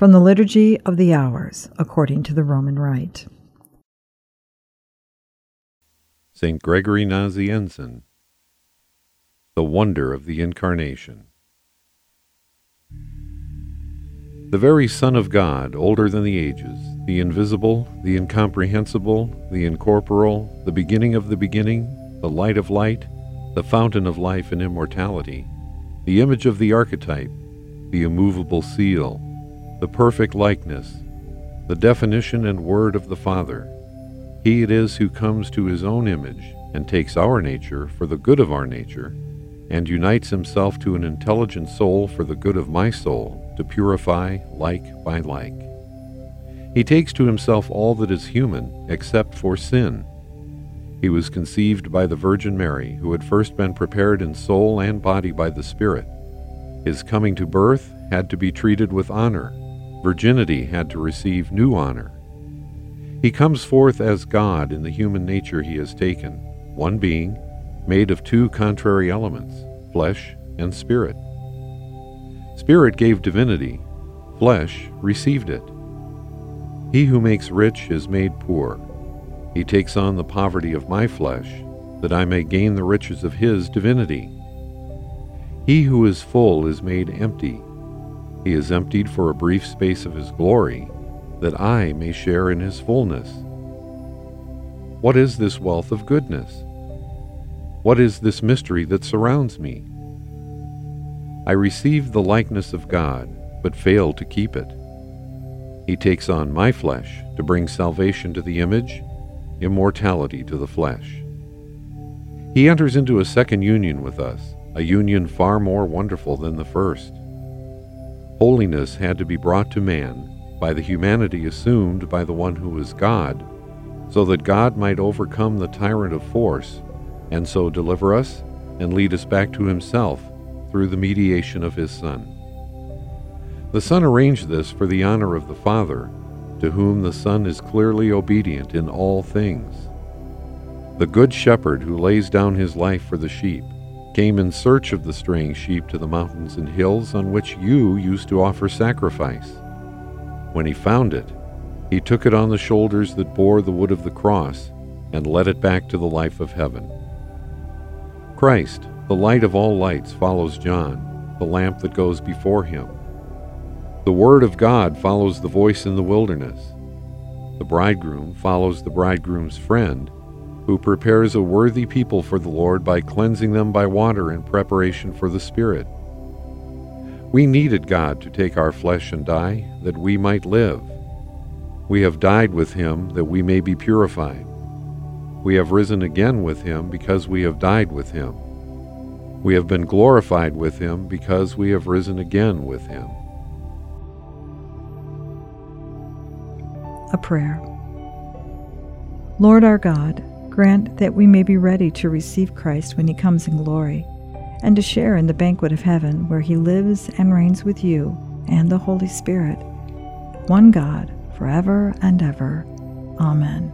From the Liturgy of the Hours, according to the Roman Rite. St. Gregory Nazianzen, The Wonder of the Incarnation. The very Son of God, older than the ages, the invisible, the incomprehensible, the incorporeal, the beginning of the beginning, the light of light, the fountain of life and immortality, the image of the archetype, the immovable seal, the perfect likeness, the definition and word of the Father. He it is who comes to his own image and takes our nature for the good of our nature, and unites himself to an intelligent soul for the good of my soul, to purify like by like. He takes to himself all that is human except for sin. He was conceived by the Virgin Mary, who had first been prepared in soul and body by the Spirit. His coming to birth had to be treated with honor virginity had to receive new honor. He comes forth as God in the human nature he has taken, one being, made of two contrary elements, flesh and spirit. Spirit gave divinity, flesh received it. He who makes rich is made poor. He takes on the poverty of my flesh, that I may gain the riches of his divinity. He who is full is made empty he is emptied for a brief space of his glory, that I may share in his fullness. What is this wealth of goodness? What is this mystery that surrounds me? I receive the likeness of God, but fail to keep it. He takes on my flesh to bring salvation to the image, immortality to the flesh. He enters into a second union with us, a union far more wonderful than the first. Holiness had to be brought to man by the humanity assumed by the one who is God, so that God might overcome the tyrant of force, and so deliver us and lead us back to himself through the mediation of his Son. The Son arranged this for the honor of the Father, to whom the Son is clearly obedient in all things. The Good Shepherd who lays down his life for the sheep came in search of the straying sheep to the mountains and hills on which you used to offer sacrifice. When he found it, he took it on the shoulders that bore the wood of the cross and led it back to the life of heaven. Christ, the light of all lights, follows John, the lamp that goes before him. The Word of God follows the voice in the wilderness. The bridegroom follows the bridegroom's friend who prepares a worthy people for the Lord by cleansing them by water in preparation for the Spirit. We needed God to take our flesh and die, that we might live. We have died with him, that we may be purified. We have risen again with him, because we have died with him. We have been glorified with him, because we have risen again with him. A prayer. Lord our God, Grant that we may be ready to receive Christ when he comes in glory, and to share in the banquet of heaven where he lives and reigns with you and the Holy Spirit, one God, forever and ever. Amen.